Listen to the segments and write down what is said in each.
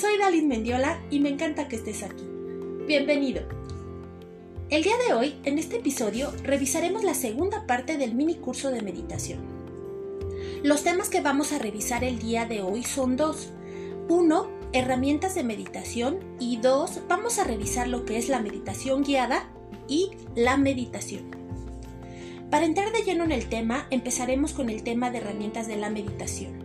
soy Dalin Mendiola y me encanta que estés aquí. Bienvenido. El día de hoy, en este episodio, revisaremos la segunda parte del mini curso de meditación. Los temas que vamos a revisar el día de hoy son dos. Uno, herramientas de meditación y dos, vamos a revisar lo que es la meditación guiada y la meditación. Para entrar de lleno en el tema, empezaremos con el tema de herramientas de la meditación.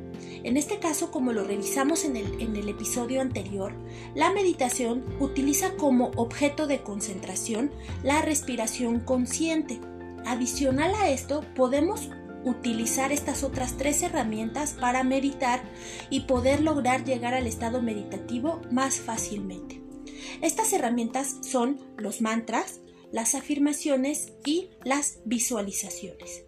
En este caso, como lo revisamos en el, episodio anterior, la meditación utiliza como objeto de concentración la respiración consciente. Adicional a esto, podemos utilizar estas otras tres herramientas para meditar y poder lograr llegar al estado meditativo más fácilmente. Estas herramientas son los mantras, las afirmaciones y las visualizaciones.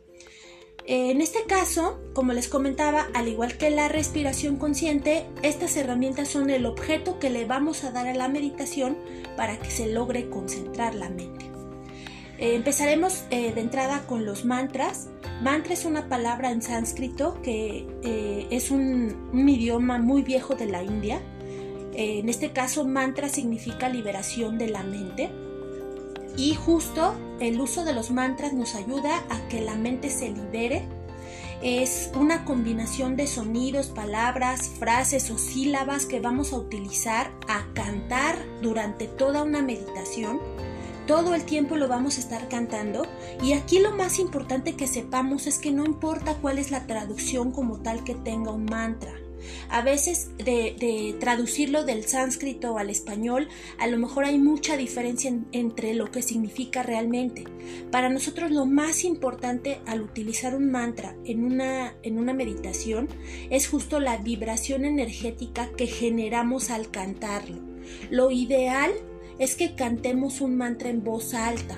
En este caso, como les comentaba, al igual que la respiración consciente, estas herramientas son el objeto que le vamos a dar a la meditación para que se logre concentrar la mente. Eh, empezaremos eh, de entrada con los mantras. Mantra es una palabra en sánscrito que eh, es un, un, idioma muy viejo de la India. en este caso, mantra significa liberación de la mente. Y justo el uso de los mantras nos ayuda a que la mente se libere. Es una combinación de sonidos, palabras, frases o sílabas que vamos a utilizar a cantar durante toda una meditación. Todo el tiempo lo vamos a estar cantando y aquí lo más importante que sepamos es que no importa cuál es la traducción como tal que tenga un mantra a veces de, traducirlo del sánscrito al español, a lo mejor hay mucha diferencia entre lo que significa realmente. Para nosotros lo más importante al utilizar un mantra en una, en una meditación es justo la vibración energética que generamos al cantarlo. Lo ideal es que cantemos un mantra en voz alta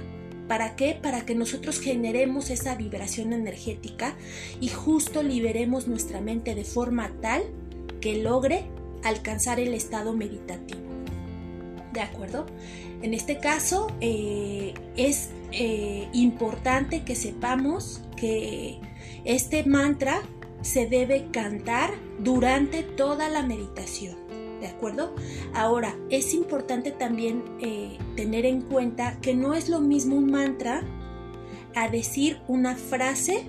¿Para qué? Para que nosotros generemos esa vibración energética y justo liberemos nuestra mente de forma tal que logre alcanzar el estado meditativo. ¿De acuerdo? En este caso eh, es eh, importante que sepamos que este mantra se debe cantar durante toda la meditación. ¿de acuerdo? Ahora, es importante también eh, tener en cuenta que no es lo mismo un mantra a decir una frase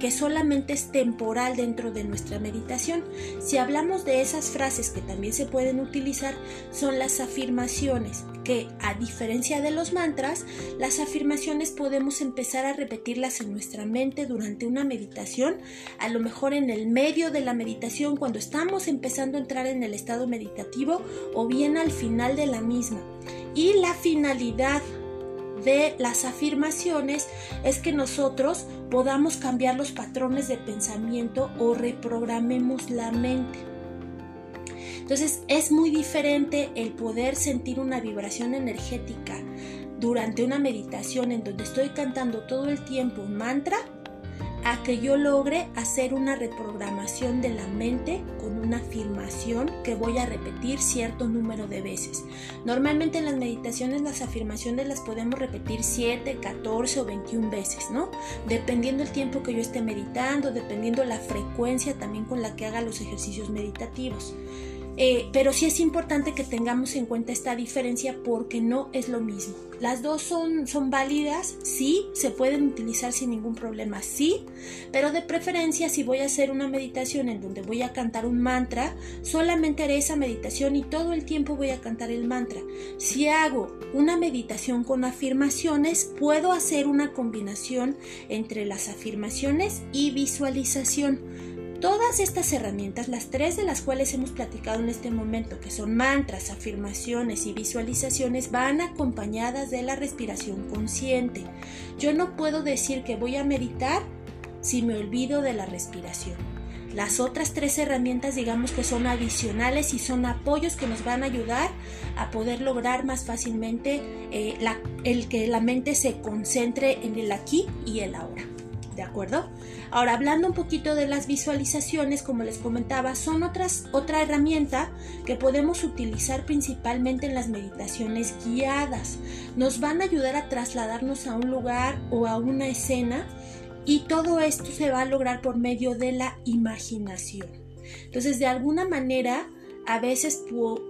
que solamente es temporal dentro de nuestra meditación. Si hablamos de esas frases que también se pueden utilizar, son las afirmaciones, que a diferencia de los mantras, las afirmaciones podemos empezar a repetirlas en nuestra mente durante una meditación, a lo mejor en el medio de la meditación cuando estamos empezando a entrar en el estado meditativo o bien al final de la misma. Y la finalidad de las afirmaciones es que nosotros podamos cambiar los patrones de pensamiento o reprogramemos la mente. Entonces es muy diferente el poder sentir una vibración energética durante una meditación en donde estoy cantando todo el tiempo un mantra a que yo logre hacer una reprogramación de la mente con una afirmación que voy a repetir cierto número de veces. Normalmente en las meditaciones las afirmaciones las podemos repetir 7, 14 o 21 veces, ¿no? Dependiendo el tiempo que yo esté meditando, dependiendo la frecuencia también con la que haga los ejercicios meditativos. Eh, pero sí es importante que tengamos en cuenta esta diferencia porque no es lo mismo. Las dos son, son válidas, sí, se pueden utilizar sin ningún problema, sí, pero de preferencia si voy a hacer una meditación en donde voy a cantar un mantra, solamente haré esa meditación y todo el tiempo voy a cantar el mantra. Si hago una meditación con afirmaciones, puedo hacer una combinación entre las afirmaciones y visualización Todas estas herramientas, las tres de las cuales hemos platicado en este momento, que son mantras, afirmaciones y visualizaciones, van acompañadas de la respiración consciente. Yo no puedo decir que voy a meditar si me olvido de la respiración. Las otras tres herramientas digamos que son adicionales y son apoyos que nos van a ayudar a poder lograr más fácilmente eh, el que la mente se concentre en el aquí y el ahora. ¿De acuerdo? Ahora, hablando un poquito de las visualizaciones, como les comentaba, son otras, otra herramienta que podemos utilizar principalmente en las meditaciones guiadas. Nos van a ayudar a trasladarnos a un lugar o a una escena y todo esto se va a lograr por medio de la imaginación. Entonces, de alguna manera, a veces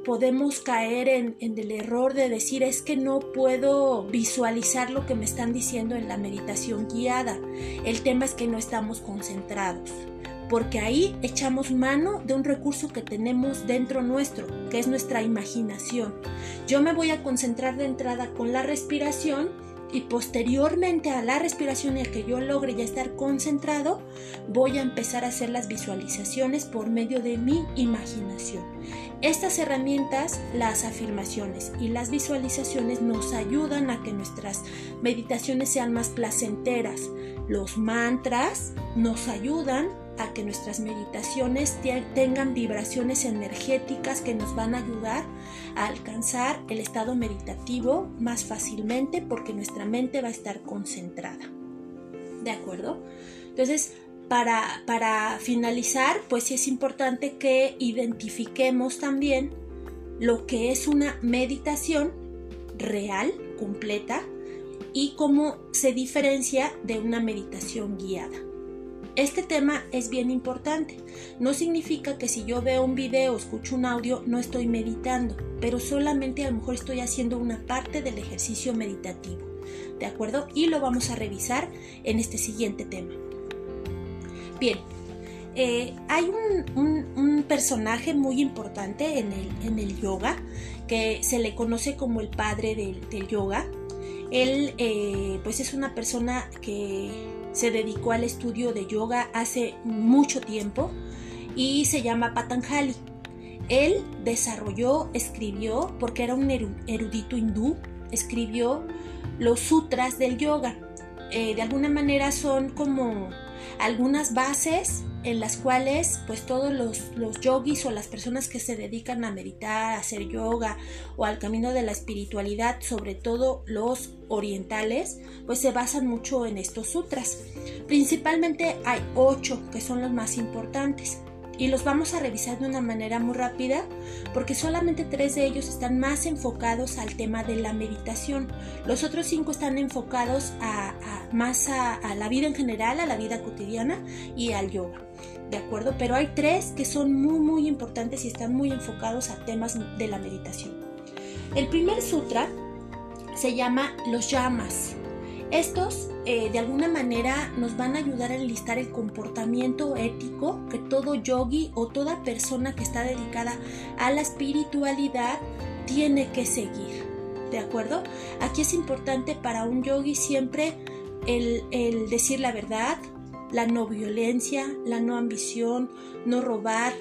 podemos caer en, en, el error de decir es que no puedo visualizar lo que me están diciendo en la meditación guiada. El tema es que no estamos concentrados, porque ahí echamos mano de un recurso que tenemos dentro nuestro, que es nuestra imaginación. Yo me voy a concentrar de entrada con la respiración y posteriormente a la respiración y a que yo logre ya estar concentrado, voy a empezar a hacer las visualizaciones por medio de mi imaginación. Estas herramientas, las afirmaciones y las visualizaciones nos ayudan a que nuestras meditaciones sean más placenteras. Los mantras nos ayudan a que nuestras meditaciones tengan vibraciones energéticas que nos van a ayudar a alcanzar el estado meditativo más fácilmente porque nuestra mente va a estar concentrada. ¿De acuerdo? Entonces, para, para finalizar, pues sí es importante que identifiquemos también lo que es una meditación real, completa, y cómo se diferencia de una meditación guiada. Este tema es bien importante. No significa que si yo veo un video o escucho un audio no estoy meditando, pero solamente a lo mejor estoy haciendo una parte del ejercicio meditativo. ¿De acuerdo? Y lo vamos a revisar en este siguiente tema. Bien, eh, hay un, personaje muy importante en el, yoga que se le conoce como el padre del, yoga. Él eh, pues es una persona que se dedicó al estudio de yoga hace mucho tiempo y se llama Patanjali. Él desarrolló, escribió, porque era un erudito hindú, escribió los sutras del yoga. Eh, de alguna manera son como algunas bases en las cuales pues todos los, los yogis o las personas que se dedican a meditar, a hacer yoga o al camino de la espiritualidad, sobre todo los orientales, pues se basan mucho en estos sutras. Principalmente hay ocho que son los más importantes y los vamos a revisar de una manera muy rápida porque solamente tres de ellos están más enfocados al tema de la meditación. Los otros cinco están enfocados a, más a, la vida en general, a la vida cotidiana y al yoga. ¿De acuerdo? Pero hay tres que son muy muy importantes y están muy enfocados a temas de la meditación. El primer sutra se llama Los llamas estos eh, de alguna manera nos van a ayudar a enlistar el comportamiento ético que todo yogi o toda persona que está dedicada a la espiritualidad tiene que seguir. ¿De acuerdo? Aquí es importante para un yogi siempre el, decir la verdad, la no violencia, la no ambición, no robar,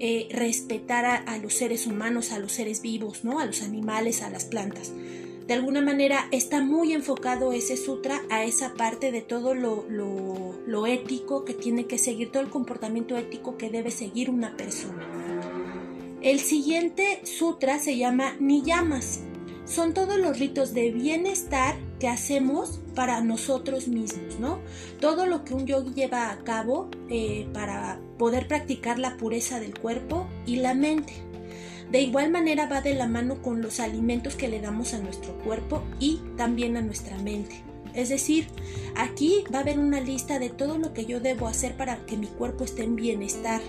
eh, respetar a, a, los seres humanos, a los seres vivos, ¿no? a los animales, a las plantas de alguna manera está muy enfocado ese sutra a esa parte de todo lo, ético que tiene que seguir, todo el comportamiento ético que debe seguir una persona. El siguiente sutra se llama Niyamas. Son todos los ritos de bienestar que hacemos para nosotros mismos, ¿no? Todo lo que un yogi lleva a cabo eh, para poder practicar la pureza del cuerpo y la mente. De igual manera va de la mano con los alimentos que le damos a nuestro cuerpo y también a nuestra mente. Es decir, aquí va a haber una lista de todo lo que yo debo hacer para que mi cuerpo esté en bienestar.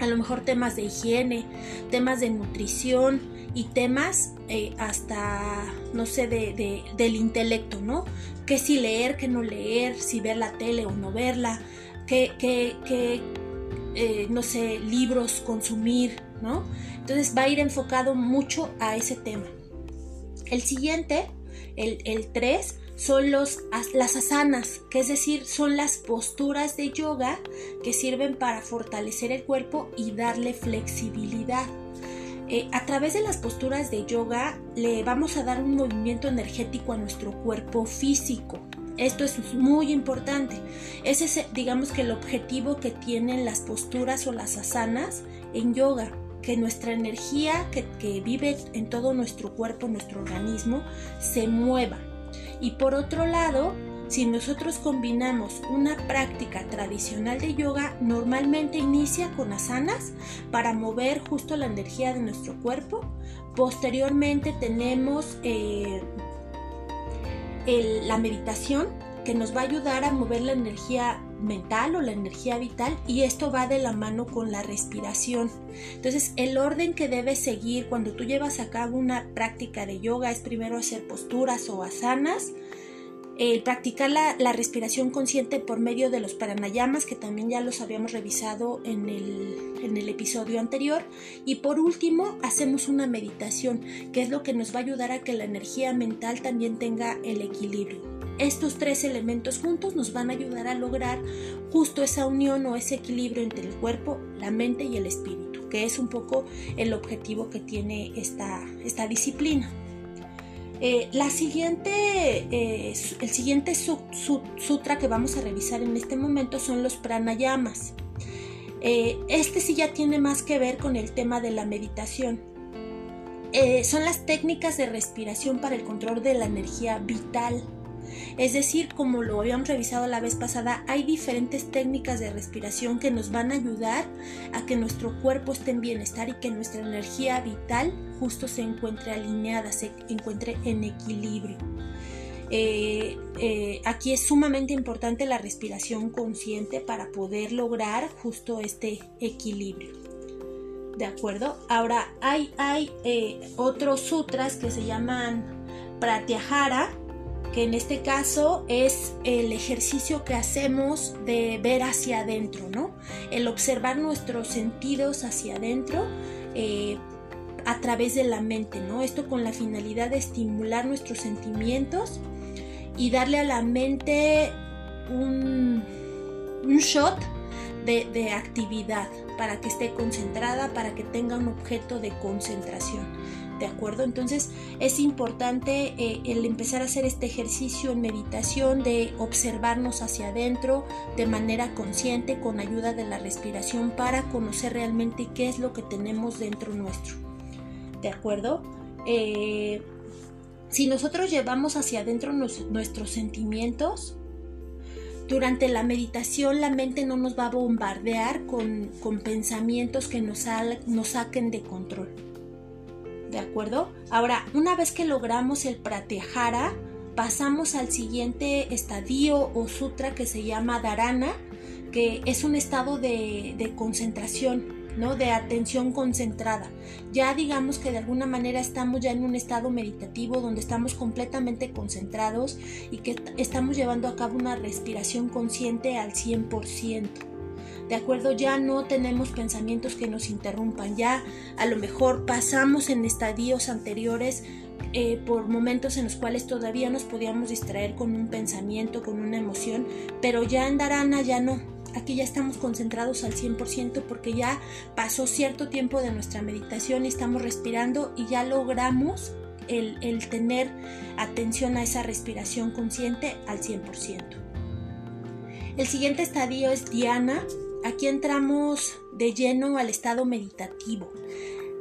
A lo mejor temas de higiene, temas de nutrición y temas eh, hasta, no sé, de, del intelecto, ¿no? Que si leer, que no leer, si ver la tele o no verla, que, que, eh, no sé, libros consumir, ¿no? Entonces va a ir enfocado mucho a ese tema. El siguiente, el 3, son las asanas, que es decir, son las posturas de yoga que sirven para fortalecer el cuerpo y darle flexibilidad. Eh, a través de las posturas de yoga le vamos a dar un movimiento energético a nuestro cuerpo físico. Esto es muy importante. Ese es, digamos que el objetivo que tienen las posturas o las asanas en yoga que nuestra energía que, vive en todo nuestro cuerpo, nuestro organismo, se mueva. Y por otro lado, si nosotros combinamos una práctica tradicional de yoga, normalmente inicia con asanas para mover justo la energía de nuestro cuerpo. Posteriormente tenemos eh, la meditación que nos va a ayudar a mover la energía mental o la energía vital y esto va de la mano con la respiración. Entonces el orden que debes seguir cuando tú llevas a cabo una práctica de yoga es primero hacer posturas o asanas, el practicar la, respiración consciente por medio de los paranayamas, que también ya los habíamos revisado en el, en el episodio anterior. Y por último, hacemos una meditación, que es lo que nos va a ayudar a que la energía mental también tenga el equilibrio. Estos tres elementos juntos nos van a ayudar a lograr justo esa unión o ese equilibrio entre el cuerpo, la mente y el espíritu, que es un poco el objetivo que tiene esta, esta disciplina. Eh, la siguiente, eh, el siguiente sutra que vamos a revisar en este momento son los pranayamas. Eh, este sí ya tiene más que ver con el tema de la meditación. son las técnicas de respiración para el control de la energía vital. Es decir, como lo habíamos revisado la vez pasada, hay diferentes técnicas de respiración que nos van a ayudar a que nuestro cuerpo esté en bienestar y que nuestra energía vital justo se encuentre alineada, se encuentre en equilibrio. Eh, eh, aquí es sumamente importante la respiración consciente para poder lograr justo este equilibrio. ¿De acuerdo? Ahora hay, hay eh, otros sutras que se llaman Pratyahara, que en este caso es el ejercicio que hacemos de ver hacia adentro, ¿no? El observar nuestros sentidos hacia adentro eh, a través de la mente, ¿no? Esto con la finalidad de estimular nuestros sentimientos y darle a la mente un, un shot de, de actividad para que esté concentrada, para que tenga un objeto de concentración. ¿De acuerdo? Entonces es importante eh, el empezar a hacer este ejercicio en meditación de observarnos hacia adentro de manera consciente con ayuda de la respiración para conocer realmente qué es lo que tenemos dentro nuestro, ¿de acuerdo? Eh, si nosotros llevamos hacia adentro nuestros sentimientos, durante la meditación la mente no nos va a bombardear con, pensamientos que nos, nos saquen de control. ¿De acuerdo? Ahora, una vez que logramos el pratyahara, pasamos al siguiente estadio o sutra que se llama dharana, que es un estado de, concentración, ¿no? De atención concentrada. Ya digamos que de alguna manera estamos ya en un estado meditativo donde estamos completamente concentrados y que estamos llevando a cabo una respiración consciente al 100%. ¿De acuerdo? Ya no tenemos pensamientos que nos interrumpan, ya a lo mejor pasamos en estadios anteriores eh, por momentos en los cuales todavía nos podíamos distraer con un pensamiento, con una emoción, pero ya en Dharana ya no. Aquí ya estamos concentrados al 100% porque ya pasó cierto tiempo de nuestra meditación y estamos respirando y ya logramos el tener atención a esa respiración consciente al 100%. El siguiente estadio es Diana, aquí entramos de lleno al estado meditativo.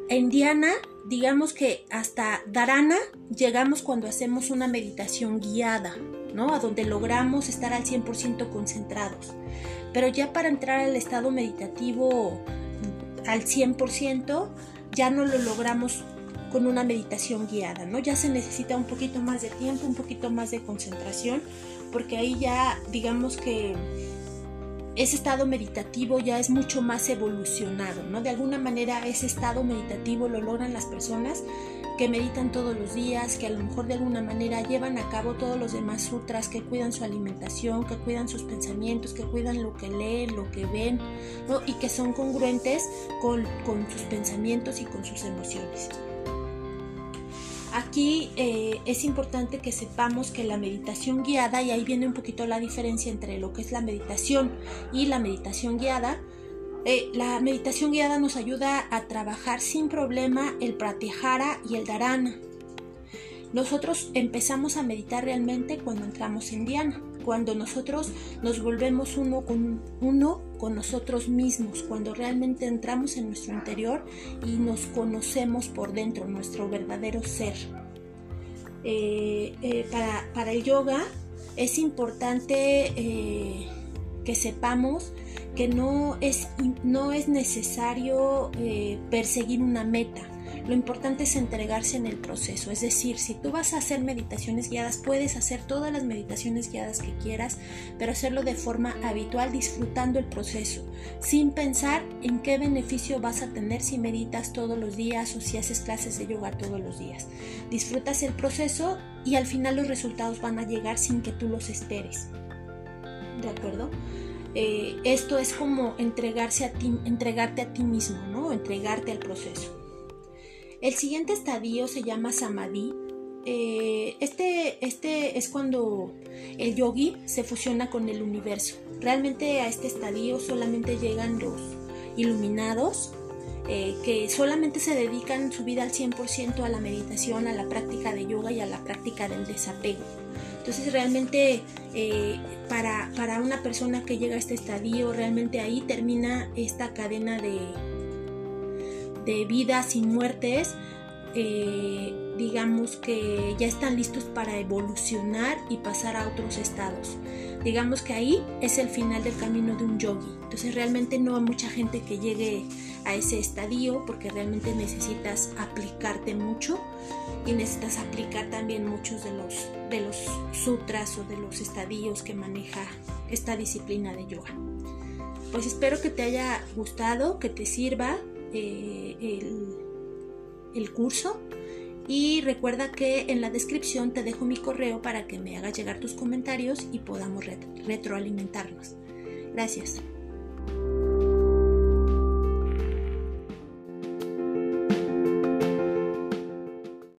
En Diana, digamos que hasta Dharana llegamos cuando hacemos una meditación guiada, ¿no? A donde logramos estar al 100% concentrados. Pero ya para entrar al estado meditativo al 100%, ya no lo logramos con una meditación guiada, ¿no? Ya se necesita un poquito más de tiempo, un poquito más de concentración, porque ahí ya digamos que ese estado meditativo ya es mucho más evolucionado, ¿no? De alguna manera ese estado meditativo lo logran las personas que meditan todos los días, que a lo mejor de alguna manera llevan a cabo todos los demás sutras, que cuidan su alimentación, que cuidan sus pensamientos, que cuidan lo que leen, lo que ven, ¿no? y que son congruentes con, con sus pensamientos y con sus emociones. Aquí eh, es importante que sepamos que la meditación guiada, y ahí viene un poquito la diferencia entre lo que es la meditación y la meditación guiada, eh, la meditación guiada nos ayuda a trabajar sin problema el pratyahara y el dharana. Nosotros empezamos a meditar realmente cuando entramos en Diana cuando nosotros nos volvemos uno con, uno con nosotros mismos, cuando realmente entramos en nuestro interior y nos conocemos por dentro, nuestro verdadero ser. Eh, eh, para, el yoga es importante eh, que sepamos que no es, no es necesario perseguir una meta. Lo importante es entregarse en el proceso. Es decir, si tú vas a hacer meditaciones guiadas, puedes hacer todas las meditaciones guiadas que quieras, pero hacerlo de forma habitual, disfrutando el proceso, sin pensar en qué beneficio vas a tener si meditas todos los días o si haces clases de yoga todos los días. Disfrutas el proceso y al final los resultados van a llegar sin que tú los esperes. ¿De acuerdo? Eh, esto es como entregarse a ti, entregarte a ti mismo, ¿no? Entregarte al proceso. El siguiente estadio se llama Samadhi. Eh, este, este es cuando el yogi se fusiona con el universo. Realmente a este estadio solamente llegan los iluminados eh, que solamente se dedican su vida al 100% a la meditación, a la práctica de yoga y a la práctica del desapego. Entonces realmente eh, para, para, una persona que llega a este estadio, realmente ahí termina esta cadena de, de vida sin muertes. Eh, digamos que ya están listos para evolucionar y pasar a otros estados. Digamos que ahí es el final del camino de un yogi. Entonces realmente no hay mucha gente que llegue a ese estadio porque realmente necesitas aplicarte mucho y necesitas aplicar también muchos de los, de los sutras o de los estadios que maneja esta disciplina de yoga. Pues espero que te haya gustado, que te sirva eh, el, el curso y recuerda que en la descripción te dejo mi correo para que me hagas llegar tus comentarios y podamos retroalimentarnos. Gracias.